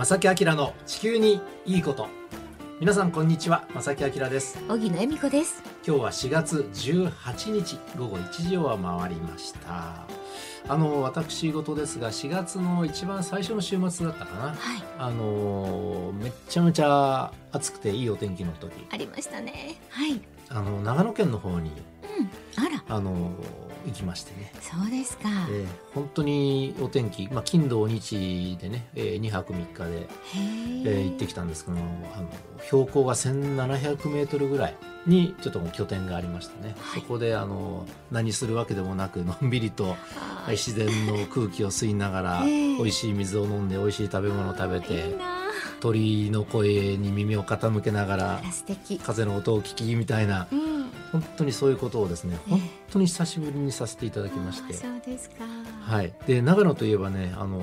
正木明の地球にいいこと。皆さんこんにちは。正木明です。荻野恵美子です。今日は4月18日午後1時を回りました。あの私事ですが4月の一番最初の週末だったかな、はい。あのめっちゃめちゃ暑くていいお天気の時。ありましたね。はい。あの長野県の方にうんあら。あの行きましてね。そうですか。えー本当にお天気、まあ、金土日でね、え2泊3日で、へえー行ってきたんですけどあの標高が1700メートルぐらいにちょっと拠点がありましてね、はい。そこであの何するわけでもなくのんびりと自然の空気を吸いながら、ええ。美味しい水を飲んで美味しい食べ物を食べいて鳥の声に耳を傾けながら風の音を聞きみたいなうん本当にそういうことをですねええ。本当に久しぶりにさせていただきまして。あ。そうですか。はい、で長野といえばねあの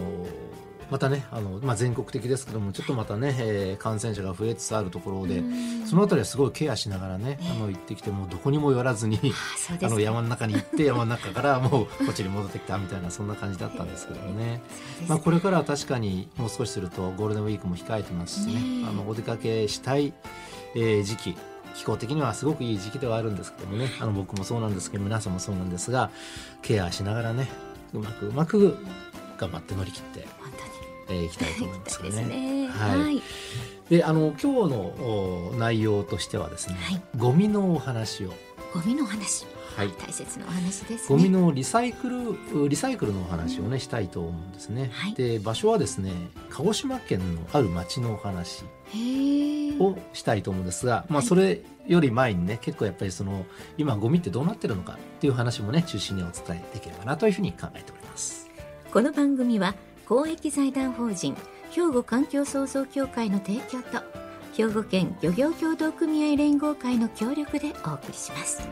またねあの、まあ、全国的ですけどもちょっとまたね、えー感染者が増えつつあるところで、うん。そのあたりはすごいケアしながらね、ええ。あの行ってきてもうどこにも寄らずにあの山の中に行って 山の中からもうこっちに戻ってきたみたいなそんな感じだったんですけどもね、そうですまあ、これからは確かにもう少しするとゴールデンウィークも控えてますしね。ねえ。あのお出かけしたい、えー時期気候的にはすごくいい時期ではあるんですけどもね。あの僕もそうなんですけど皆さんもそうなんですがケアしながらねうまくうまく頑張って乗り切ってえーいきたいと思いますそうよ ですね。ねはい。はい。であの今日のお内容としてはですね、はい。ゴミのお話を、ゴミのお話。はい、大切なお話ですね。ゴミのリサイクルリサイクルのお話をねしたいと思うんですね。はい。で場所はですね鹿児島県のある町のお話をしたいと思うんですが、まあ、はい。それより前にね結構やっぱりその今ゴミってどうなってるのかっていう話もね中心にお伝えできればなというふうに考えております。この番組は公益財団法人兵庫環境創造協会の提供と兵庫県漁業協同組合連合会の協力でお送りします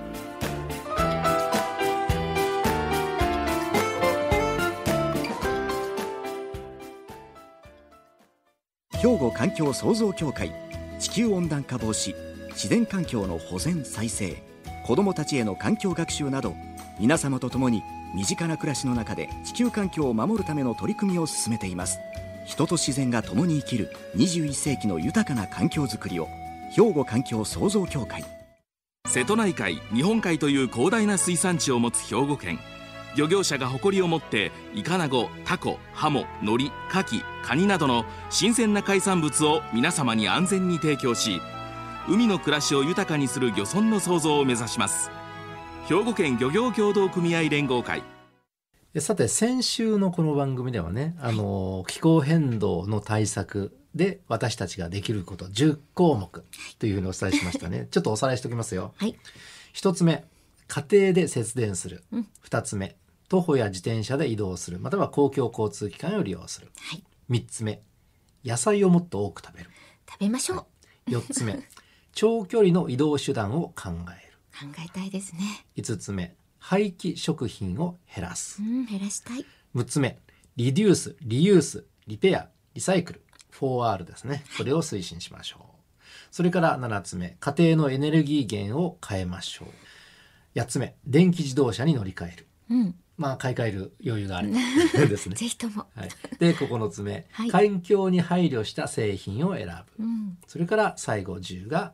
兵庫環境創造協会地球温暖化防止自然環境の保全再生子どもたちへの環境学習など皆様と共に身近な暮らしの中で地球環境を守るための取り組みを進めています。人と自然が共に生きる21世紀の豊かな環境づくりを兵庫環境創造協会。瀬戸内海日本海という広大な水産地を持つ兵庫県。漁業者が誇りを持ってイカナゴタコハモノリカキカニなどの新鮮な海産物を皆様に安全に提供し海の暮らしを豊かにする漁村の創造を目指します。兵庫県漁業協同組合連合会。でさて先週のこの番組ではね、あの気候変動の対策で私たちができること10項目というふうにお伝えしましたね。ちょっとおさらいしておきますよ。はい。一つ目家庭で節電する。うん。二つ目徒歩や自転車で移動する。または公共交通機関を利用する。はい。三つ目。野菜をもっと多く食べる。食べましょう、四つ目。長距離の移動手段を考える。考えたいですね。五つ目。廃棄食品を減らす。うん減らしたい。6つ目。リデュースリユースリペアリサイクル。4R ですね。これを推進しましょう。それから7つ目。家庭のエネルギー源を変えましょう。8つ目。電気自動車に乗り換える。うんまあ買い替える余裕がある。ですね。ぜひとも。はい、で9つ目、はい。環境に配慮した製品を選ぶ。うん。それから最後10が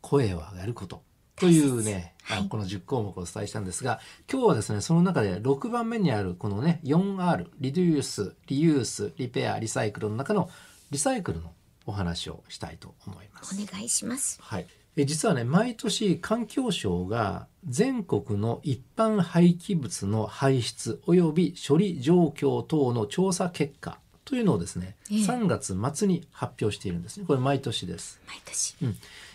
声を上げること。というね、あはい。この10項目をお伝えしたんですが今日はですねその中で6番目にあるこのね 4R リデュースリユースリペアリサイクルの中のリサイクルのお話をしたいと思います。お願いします。はい、え実はね毎年環境省が全国の一般廃棄物の排出及び処理状況等の調査結果というのをですね、ええ。3月末に発表しているんですね。これ毎年です。毎年。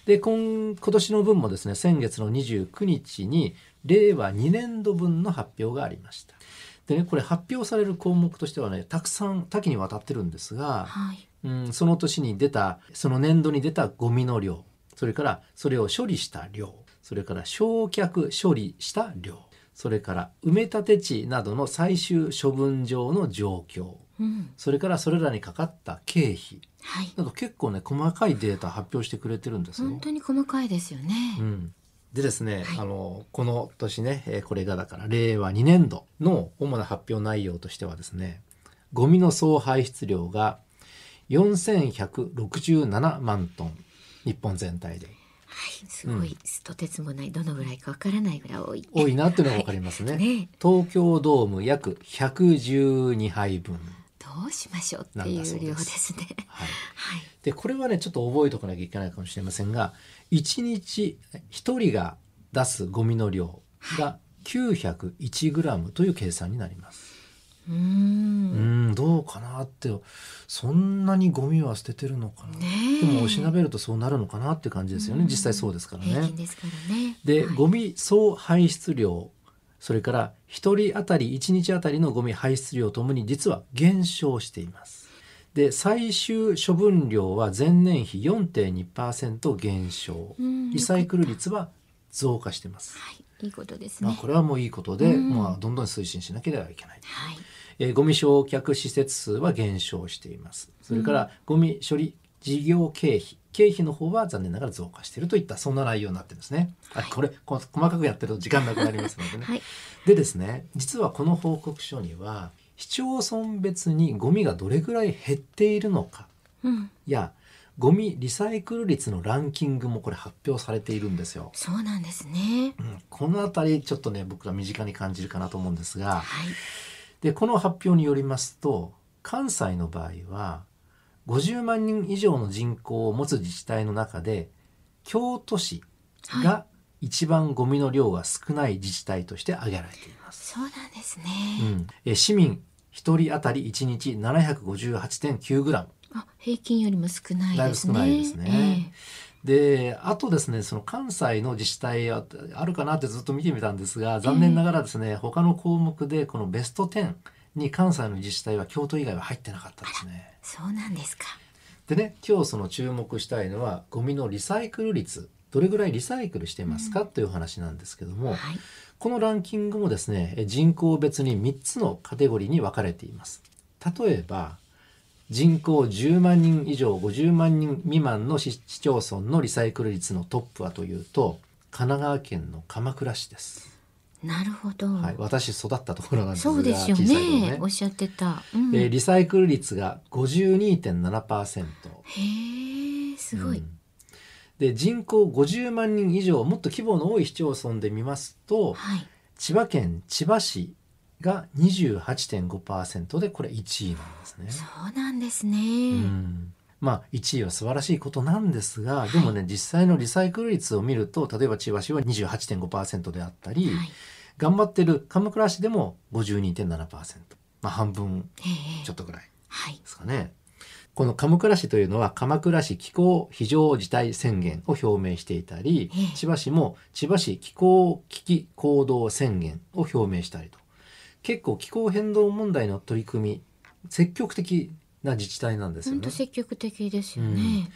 で今今年の分もですね先月の29日に令和2年度分の発表がありました。でねこれ発表される項目としてはねたくさん多岐にわたってるんですが、はい。うん、その年に出たその年度に出たゴミの量それからそれを処理した量それから焼却処理した量それから埋め立て地などの最終処分場の状況うん。それからそれらにかかった経費。はい。など結構ね細かいデータ発表してくれてるんですよ。本当に細かいですよね、うん、でですね、はい。あのこの年ねえーこれがだから令和2年度の主な発表内容としてはですねゴミの総排出量が4167万トン日本全体ではい、すごい、とてつもないどのぐらいかわからないぐらい多い。多いなっていうのが分かりますね, はいね東京ドーム約112杯分、どうしましょうっていう量ですね。はい、はい。でこれはねちょっと覚えておかなきゃいけないかもしれませんが1日1人が出すゴミの量が 901g という計算になります。うんんどうかなってそんなにゴミは捨ててるのかな、ねえでもおしなべるとそうなるのかなって感じですよね、うん実際そうですからね平均。ですからね。で、はいゴミ総排出量それから1人当たり1日当たりのゴミ排出量ともに実は減少しています。で最終処分量は前年比4.2%減少うんリサイクル率は増加してます。はい、いいことですまあ、ね。これはもういいことで、うんまあ、どんどん推進しなければいけない。はい。えーゴミ焼却施設数は減少しています。それからゴミ処理事業経費、経費の方は残念ながら増加しているといったそんな内容になってるんですね。あこれこ細かくやってると時間なくなりますのでね。はい。でですね、実はこの報告書には市町村別にゴミがどれぐらい減っているのかうん。やゴミリサイクル率のランキングもこれ発表されているんですよ。そうなんですね。うん、このあたりちょっとね僕ら身近に感じるかなと思うんですが、はい。でこの発表によりますと関西の場合は50万人以上の人口を持つ自治体の中で京都市はが一番ゴミの量が少ない自治体として挙げられています。そうなんですね。うん、え市民1人当たり1日 758.9g あ、平均よりも少ないですね。だいぶ少ないですねであとですねその関西の自治体ああるかなってずっと見てみたんですが残念ながらですね、他の項目でこのベスト10に関西の自治体は京都以外は入ってなかったですね。そうなんですか。でね今日その注目したいのはゴミのリサイクル率どれぐらいリサイクルしてますか、という話なんですけども、はい。このランキングもですねえ人口別に3つのカテゴリーに分かれています例えば人口10万人以上50万人未満の市市町村のリサイクル率のトップはというと神奈川県の鎌倉市です、なるほど。はい、私育ったところなんですがそうですよ小さい頃ね。おっしゃってた。うんえーリサイクル率が52.7%へえ、すごい。うんで人口50万人以上もっと規模の多い市町村で見ますとはい。千葉県千葉市が28.5%でこれ1位なんですね。そうなんですね。うんまあ1位は素晴らしいことなんですがでもね実際のリサイクル率を見ると例えば千葉市は28.5%であったり、はい。頑張ってる鎌倉市でも52.7%まあ半分ちょっとぐらいではい。すかね。この鎌倉市というのは鎌倉市気候非常事態宣言を表明していたりええ千葉市も千葉市気候危機行動宣言を表明したりと結構気候変動問題の取り組み積極的な自治体なんですよね本当。積極的ですよね。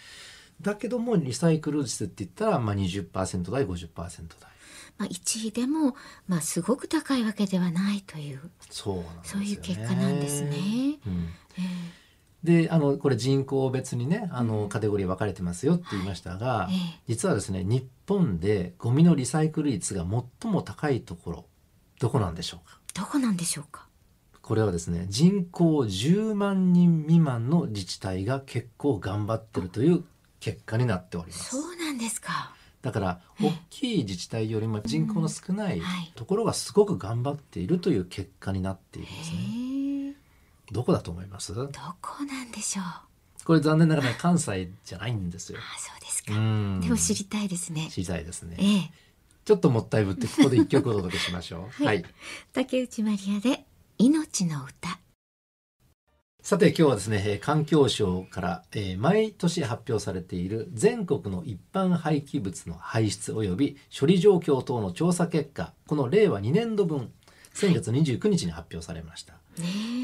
だけどもリサイクル率って言ったらまあ20%台50%台まあ一位でもまあすごく高いわけではないというそうなね。そういう結果なんですね。うんえであのこれ人口別にねあのカテゴリー分かれてますよって言いましたが、ええ実はですね日本でゴミのリサイクル率が最も高いところどこなんでしょうか？どこなんでしょうか？これはですね人口10万人未満の自治体が結構頑張ってるという結果になっておりますそうなんですか。だからええ大きい自治体よりも人口の少ないところがすごく頑張っているという結果になっているんですねへえ。どこだと思います？どこなんでしょう？あ、これ残念ながら関西じゃないんですよそうですうか。んでも知りたいですね。知りたいですねええ。ちょっともったいぶってここで一曲お届けしましょう。は はいい、竹内まりやで命の歌。さて今日はですね、えー環境省から、えー毎年発表されている全国の一般廃棄物の排出及び処理状況等の調査結果、この令和2年度分、先月29日に発表されました。ね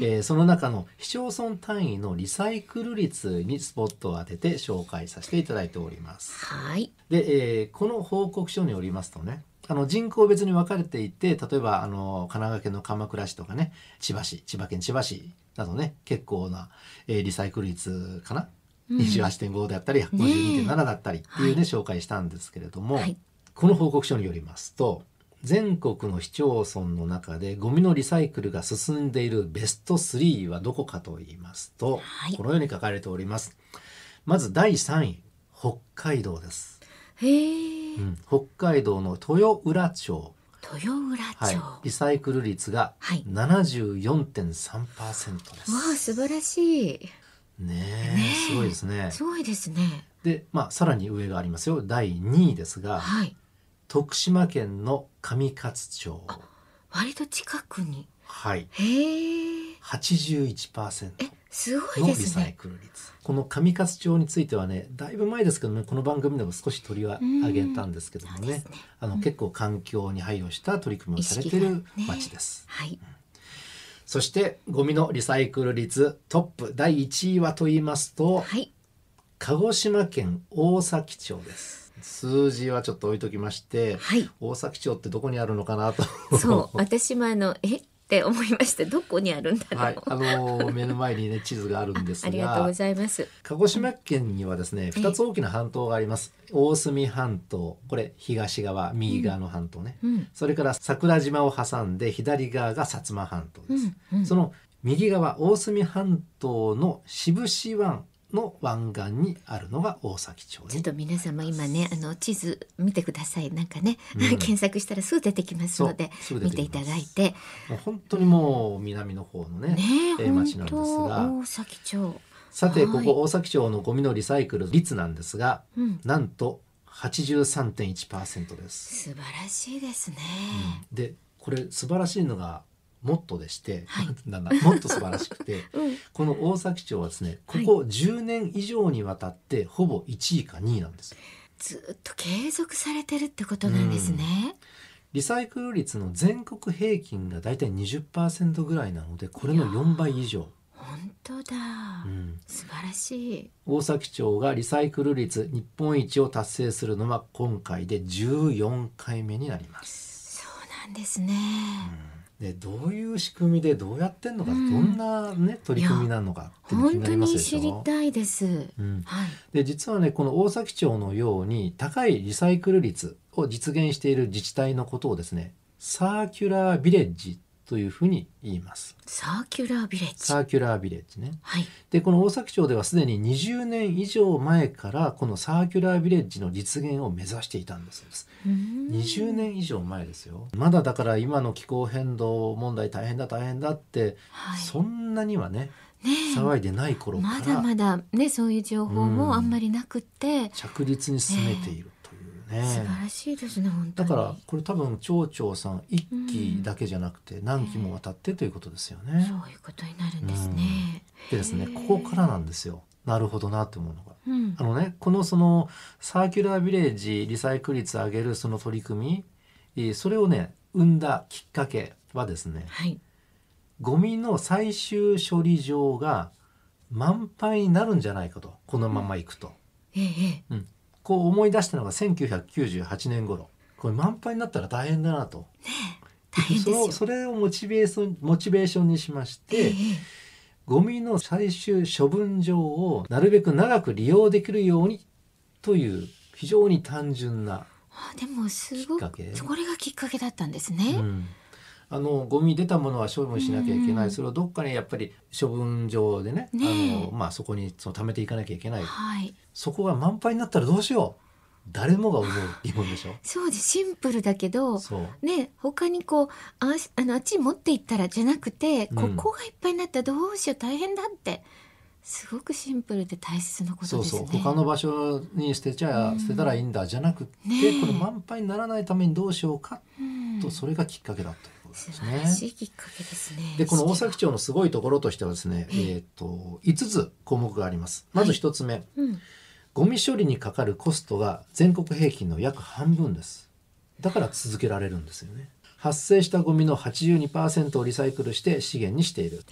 えーその中の市町村単位のリサイクル率にスポットを当てて紹介させていただいております。はい。で、えーこの報告書によりますとねあの人口別に分かれていて例えばあの神奈川県の鎌倉市とかね千葉市千葉県千葉市などね結構な、えーリサイクル率かな、うん28.5であったり52.7だったりっていうね、はい紹介したんですけれども、はい。この報告書によりますと全国の市町村の中でゴミのリサイクルが進んでいるベスト3はどこかと言いますと、はい。このように書かれております。まず第3位北海道です、へえ、うん。北海道の豊浦町。豊浦はい。町、わ、リサイクル率がはい。74.3%です、あ素晴らしい。ねえねえ。すごいですね。すごいですね。でまあさらに上がありますよ。第2位ですがはい。徳島県の上。勝町割と近くに。はい。へえ81%えすごいですね。サイクル率。この上勝町についてはねだいぶ前ですけどねこの番組でも少し取り上げたんですけどもね。ね。あの、結構環境に配慮した取り組みをされている町です、はい。そしてゴミのリサイクル率トップ第1位はと言いますとはい。鹿児島県大崎町です数字はちょっと置いときまして、はい。大崎町ってどこにあるのかなと。そう。私もあのえって思いましたどこにあるんだろう、はい、あの目の前にね地図があるんですありがとうごがざいます。鹿児島県にはですね2つ大きな半島があります。大隅半島これ東側右側の半島ね、うん。それから桜島を挟んで左側が薩摩半島です、うん。うん。その右側大隅半島の志布志湾の湾岸にあるのが大崎町。にちょっと皆様今ねあの地図見てください。なんかね、うん。検索したらすぐ出てきますので見ていただいて。もう本当にもう南の方のねねええー町なんです本が当大崎町。さてはい。ここ大崎町のゴミのリサイクル率なんですがうん。なんと83.1%です。素晴らしいですね、でこれ素晴らしいのがもっとでして、はい。なんだもっと素晴らしくて うん。この大崎町はですねこはい。こ10年以上にわたってほぼ1位か2位なんです。よ。ずっと継続されてるってことなんですね、リサイクル率の全国平均がだいたい20%ぐらいなのでこれの4倍以上。本当だ、うん。素晴らしい。大崎町がリサイクル率日本一を達成するのは今回で14回目になります。そうなんですね、でどういう仕組みでどうやってんのか、うん。どんなね取り組みなのかって本当なりますに。知りたいです、うん、はい。で実はねこの大崎町のように高いリサイクル率を実現している自治体のことをですねサーキュラービレッジというふうに言います。サーキュラービレッジ。サーキュラービレッジね。はい。でこの大崎町ではすでに20年以上前からこのサーキュラービレッジの実現を目指していたんです。うーん。20年以上前ですよ。まだだから今の気候変動問題大変だ大変だって、はい。そんなにはねねえ。騒いでない頃かまだらまだねそういう情報もあんまりなくって、着実に進めているね。素晴らしいですね本当に。だからこれ多分町長さん一期だけじゃなくて何期もわたってということですよね。そういうことになるんですね、でですねここからなんですよ。なるほどなと思うのが。うん。あのねこのそのサーキュラービレッジリサイクル率上げるその取り組みえーそれをね生んだきっかけはですねはい。ゴミの最終処理場が満杯になるんじゃないかと。このままいくと、ええええこう思い出したのが1998年頃。これ満杯になったら大変だなと。大変ですよ。それをモチベーションモチベーションにしまして、ええ。ゴミの最終処分場をなるべく長く利用できるようにという非常に単純な、あでもすごきっかけ。くこれがきっかけだったんですね、うんあのゴミ出たものは処分しなきゃいけない、うん。それをどっかにやっぱり処分場でねねえ。あの、まあ、そこにその貯めていかなきゃいけない。はい。そこが満杯になったらどうしよう。誰もが思う疑問でしょ。そうです。シンプルだけどね他にこうああのあっちに持って行ったらじゃなくて、うん。ここがいっぱいになったらどうしよう大変だって。すごくシンプルで大切なことそうですね。そう他の場所に捨てちゃ、うん。捨てたらいいんだじゃなくって、ねえ。この満杯にならないためにどうしようかうん。と、それがきっかけだった素晴ら。しいきっかけですね。でこの大崎町のすごいところとしてはですね、えええー、と5つ項目があります。まず1つ目、うん、ゴミ処理にかかるコストが全国平均の約半分です。だから続けられるんですよね。発生したゴミの82%をリサイクルして資源にしている。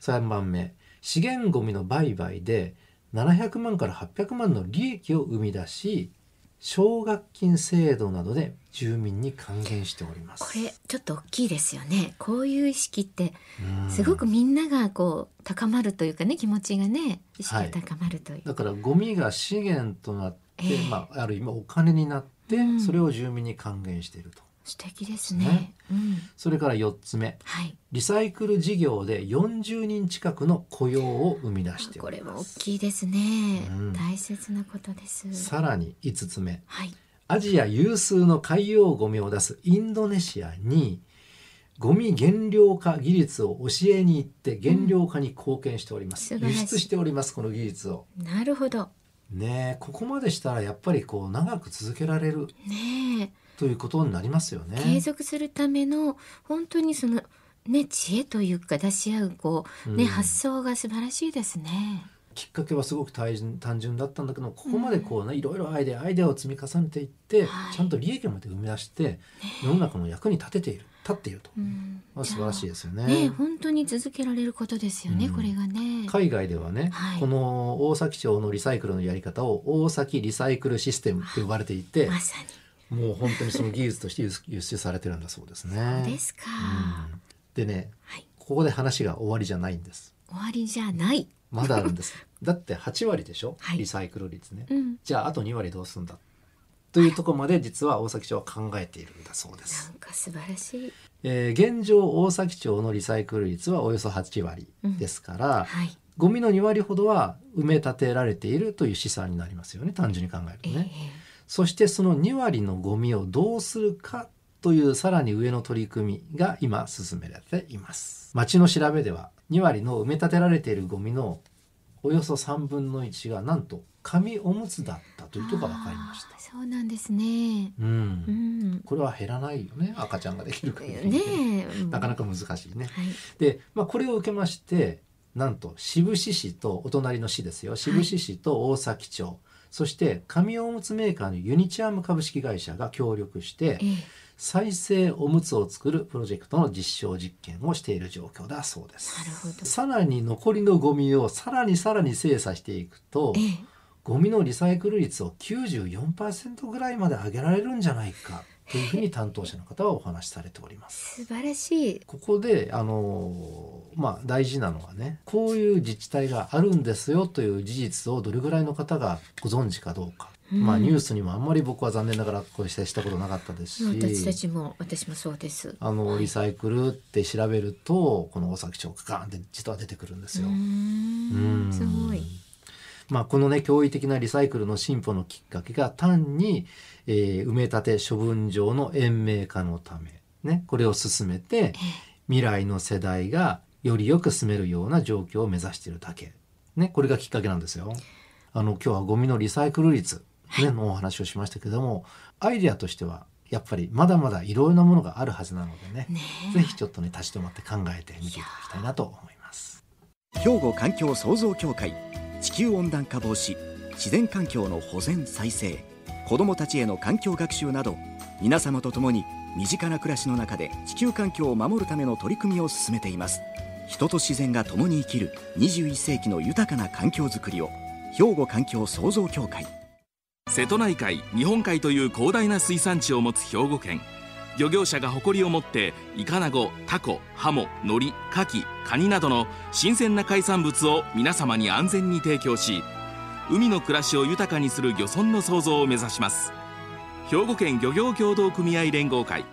3番目、資源ゴミの売買で700万から800万の利益を生み出し、奨学金制度などで住民に還元しております。これちょっと大きいですよね。こういう意識ってうんすごくみんながこう高まるというかね気持ちがね意識が高まるという。だからゴミが資源となって、ええまあ、ある意味お金になって、うんそれを住民に還元していると。素敵ですね。ね。うん、それから4つ目。はい。リサイクル事業で40人近くの雇用を生み出してこれも大きいですね、うん。大切なことです。さらに5つ目。はい。アジア有数の海洋ゴミを出すインドネシアにゴミ減量化技術を教えに行って減量化に貢献しております、素晴らしい輸出しておりますこの技術を。なるほど。ねえここまでしたらやっぱりこう長く続けられる。ねということになりますよえ、ね。継続するための本当にそのね知恵というか出し合うこうね、うん。発想が素晴らしいですね。きっかけはすごく単純単純だったんだけどここまでこうね、いろいろアイデアアイデアを積み重ねていって、はい。ちゃんと利益まで生み出して世の中の役に立てている立っていると、うん。まあ、素晴らしいですよね。ね本当に続けられることですよね、うん。これがね。海外ではね、はい。この大崎町のリサイクルのやり方を大崎リサイクルシステムって呼ばれていてまさにもう本当にその技術として輸輸出されてるんだそうですね。そうですか。うんでねはい、ここで話が終わりじゃないんです。終わりじゃない。まだあるんです。だって8割でしょ、はいリサイクル率ね。うん、じゃああと2割どうすんだ？というところまで実は大崎町は考えているんだそうですな。んか素晴らしい。えー現状大崎町のリサイクル率はおよそ8割ですから、はい。ゴミの2割ほどは埋め立てられているという試算になりますよね単純に考えるええとね。そしてその2割のゴミをどうするかというさらに上の取り組みが今進められています。町の調べでは2割の埋め立てられているゴミのおよそ3分の1がなんと紙おむつだったということが分かりましたそうなんですね。うんうん。これは減らないよね赤ちゃんができるからねえ。なかなか難しいね。はい。で、まあ、これを受けましてなんと志布志市とお隣の市ですよ志布志市と大崎町、そして紙おむつメーカーのユニチャーム株式会社が協力してええ。再生おむつを作るプロジェクトの実証実験をしている状況だそうです。さらに残りのゴミをさらにさらに精査していくとええ。ゴミのリサイクル率を94%ぐらいまで上げられるんじゃないかというふうに担当者の方はお話しされております。素晴らしい。ここであのまあ大事なのはねこういう自治体があるんですよという事実をどれぐらいの方がご存知かどうか、うんまあニュースにもあんまり僕は残念ながらこうしたしたことなかったです私たし。ちも私もそうです。あのはいリサイクルって調べるとこの大崎町がガーンって実は出てくるんですよ。うーんすごい。まあ、このね驚異的なリサイクルの進歩のきっかけが単に、えー埋め立て処分場の延命化のため、ね、これを進めてええ未来の世代がよりよく住めるような状況を目指しているだけ、ね、これがきっかけなんですよ。あの今日はゴミのリサイクル率、ね、のお話をしましたけどもアイデアとしてはやっぱりまだまだいろいろなものがあるはずなのでね。ねえ。ぜひちょっとね立ち止まって考えてみていただきたいなと思います。兵庫環境創造協会地球温暖化防止自然環境の保全再生子どもたちへの環境学習など皆様と共に身近な暮らしの中で地球環境を守るための取り組みを進めています人と自然が共に生きる21世紀の豊かな環境づくりを兵庫環境創造協会。瀬戸内海日本海という広大な水産地を持つ兵庫県。漁業者が誇りを持ってイカナゴタコハモノリカキカニなどの新鮮な海産物を皆様に安全に提供し海の暮らしを豊かにする漁村の創造を目指します。兵庫県漁業協同組合連合会。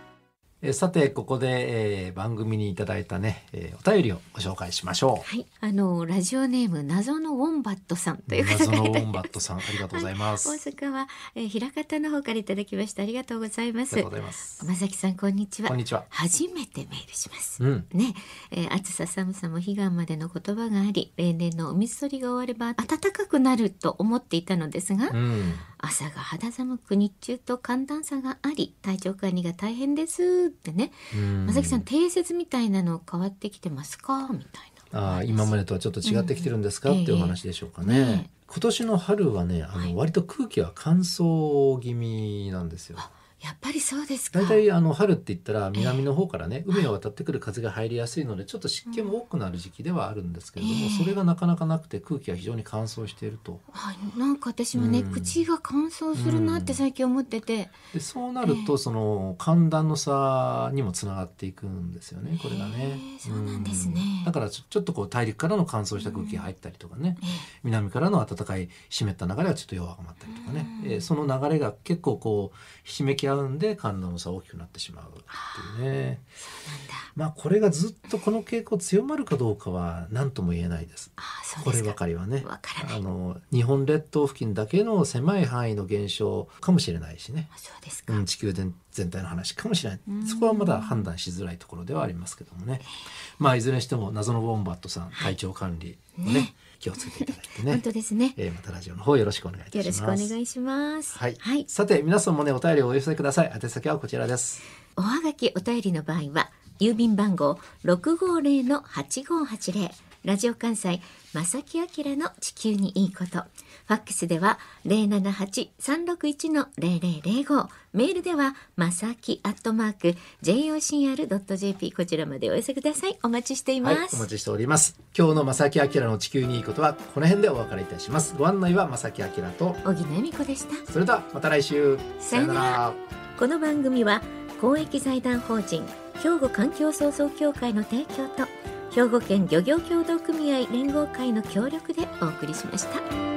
えーさてここで、えー番組にいただいたね、えーお便りをご紹介しましょはい、あのラジオネーム謎のウォンバットさんう。という方謎のウォンバットさんありがとうございます。大阪は、えー、枚方の方からいただきましたありがとうございますありがとうございます。山崎さんこんにちはこんにちは。初めてメールしますうん。ね、えー暑さ寒さも彼岸までの言葉があり例年のお水取りが終われば暖かくなると思っていたのですが、うん。朝が肌寒く日中と寒暖差があり体調管理が大変ですってね。うん。まさきさん定説みたいなの変わってきてますか？みたいな。あー今までとはちょっと違ってきてるんですか、うん。っていうお話でしょうかね。ね今年の春はね、あの、はい。割と空気は乾燥気味なんですよ。あやっぱりそうですか。大体あの春って言ったら南の方からね、海を渡ってくる風が入りやすいのでちょっと湿気も多くなる時期ではあるんですけれども、ええ。それがなかなかなくて空気が非常に乾燥していると。はい、なんか私もね、うん。口が乾燥するなって最近思ってて、でそうなると、ええ。その寒暖の差にもつながっていくんですよねこれがね。そうなんですね。うん。だからちょちょっとこう大陸からの乾燥した空気が入ったりとかね、え南からの暖かい湿った流れがちょっと弱まったりとかね、うん。えーその流れが結構こうひしめき合合うんで寒暖の差大きくなってしまうっていうね。まあこれがずっとこの傾向強まるかどうかは何とも言えないです。ああそうこればかかりはね。わからない。あの日本列島付近だけの狭い範囲の現象かもしれないしね、うですか、うん、地球全全体の話かもしれない。うん。そこはまだ判断しづらいところではありますけどもね。まあいずれにしても謎のボンバットさん体調管理をねね気をつけていただいて本ね、当ですね。えーまたラジオの方よろしくお願いいたよろしくおします願いします。はい、はい、さて皆さんもねお便りをお寄せください。宛先はこちらです。おはがきお便りの場合は郵便番号六五零の八五八零。ラジオ関西正木明の地球にいいこと。ファックスでは零七八三六一の零零零五。メールではまさきアットマーク jocr ドット jp こちらまでお寄せください。お待ちしていまはい、おす、待ちしております。今日の正木明の地球にいいことはこの辺でお別れいたします。ご案内は正木明と小木恵美子でした。それではまた来週。さよなら。この番組は公益財団法人兵庫環境創造協会の提供と兵庫県漁業協同組合連合会の協力でお送りしました。